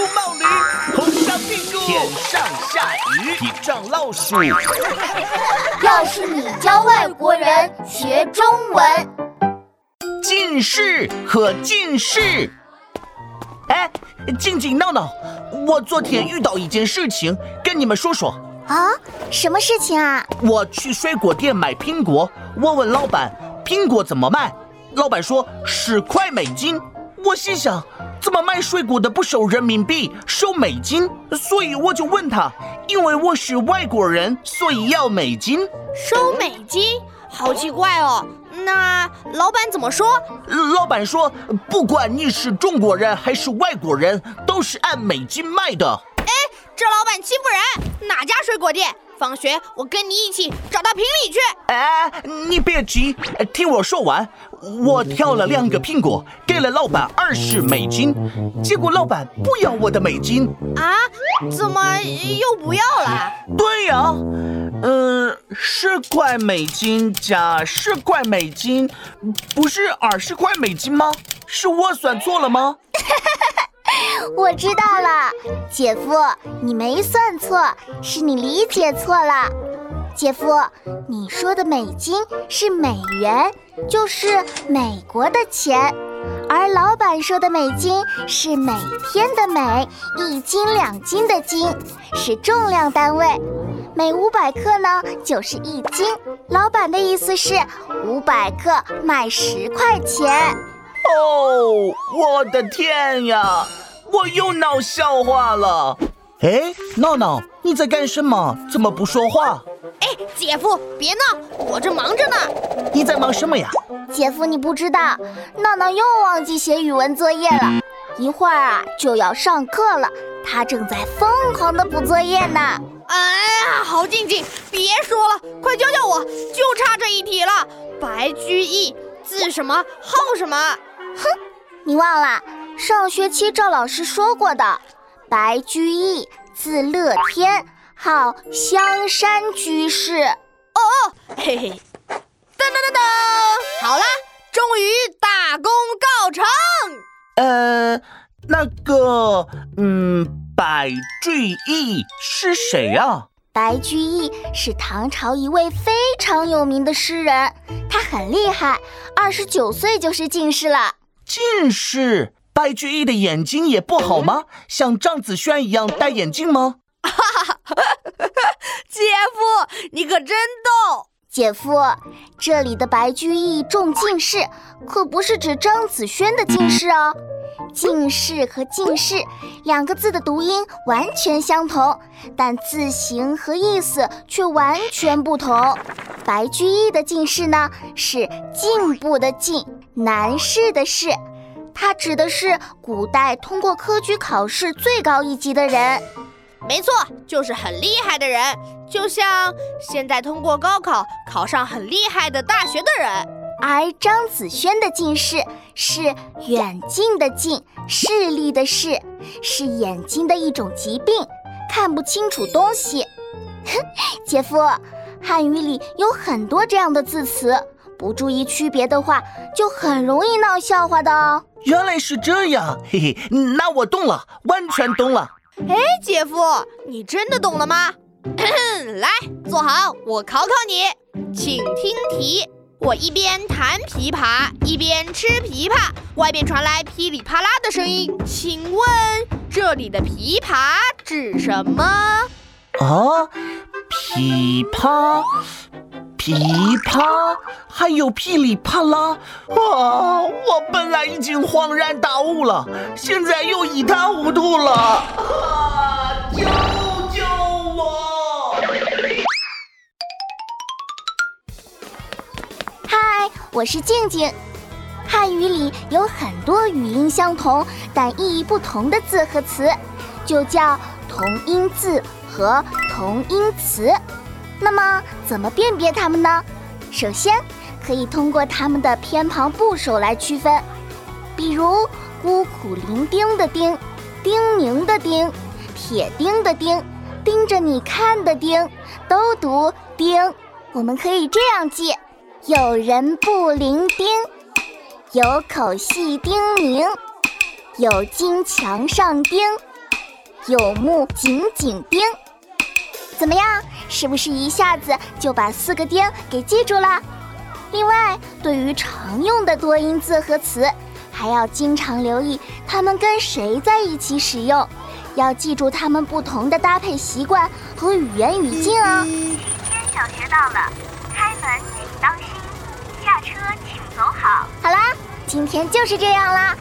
杜茂驴，头上屁股，天上下雨，地上老鼠。要是你教外国人学中文，近视和近视。哎，静静闹闹，我昨天遇到一件事情，跟你们说说。啊，什么事情啊？我去水果店买苹果，我问老板苹果怎么卖，老板说十块美金。我心想，怎么卖水果的不收人民币，收美金？所以我就问他，因为我是外国人，所以要美金。收美金，好奇怪哦。那老板怎么说？老板说，不管你是中国人还是外国人，都是按美金卖的。哎，这老板欺负人！哪家水果店？放学我跟你一起找到评理去。哎，你别急，听我说完。我挑了两个苹果，给了老板二十美金，结果老板不要我的美金。啊？怎么又不要了？对呀。嗯，十块美金加十块美金，不是二十块美金吗？是我算错了吗？我知道了，姐夫，你没算错，是你理解错了。姐夫，你说的美金是美元，就是美国的钱，而老板说的美金是每天的每，一斤两斤的斤，是重量单位。每五百克呢，就是一斤。老板的意思是，五百克卖十块钱。哦，我的天呀，我又闹笑话了。哎，闹闹，你在干什么？怎么不说话？哎，姐夫，别闹，我正忙着呢。你在忙什么呀？姐夫，你不知道，闹闹又忘记写语文作业了。一会儿啊，就要上课了，他正在疯狂的补作业呢。哎呀，郝静静，别说了，快教教我，就差这一题了。白居易字什么号什么？哼，你忘了上学期赵老师说过的。白居易字乐天，号香山居士。哦哦，嘿嘿，噔噔噔噔，好啦，终于大功告成。呃，那个，嗯。白居易是谁啊？白居易是唐朝一位非常有名的诗人，他很厉害，二十九岁就是进士了。进士？白居易的眼睛也不好吗？像张子萱一样戴眼镜吗？哈哈哈！姐夫，你可真逗。姐夫，这里的白居易中进士，可不是指张子萱的进士哦。进士和进士两个字的读音完全相同，但字形和意思却完全不同。白居易的进士呢，是进步的进，难士的士，它指的是古代通过科举考试最高一级的人。没错，就是很厉害的人，就像现在通过高考考上很厉害的大学的人。而张子萱的近视是远近的近，视力的视，是眼睛的一种疾病，看不清楚东西。姐夫，汉语里有很多这样的字词，不注意区别的话，就很容易闹笑话的哦。原来是这样，嘿嘿，那我懂了，完全懂了。哎，姐夫，你真的懂了吗？来，坐好，我考考你，请听题。我一边弹琵琶，一边吃琵琶，外边传来噼里啪啦的声音。请问这里的琵琶指什么？啊，琵琶，琵琶，还有噼里啪啦！啊，我本来已经恍然大悟了，现在又一塌糊涂了。啊，救救我！嗨我是静静。汉语里有很多语音相同但意义不同的字和词，就叫同音字和同音词。那么，怎么辨别它们呢？首先，可以通过它们的偏旁部首来区分。比如“孤苦伶仃”的“仃”，“叮咛”的“叮”，“铁钉”的“钉”，“盯着你看”的“盯”，都读“钉”。我们可以这样记。有人不伶仃，有口细叮咛，有金墙上钉，有木紧紧盯。怎么样？是不是一下子就把四个颠给记住了？另外，对于常用的多音字和词，还要经常留意它们跟谁在一起使用，要记住它们不同的搭配习惯和语言语境哦。天小学到了，开门请当心，下车请走好。好啦，今天就是这样啦。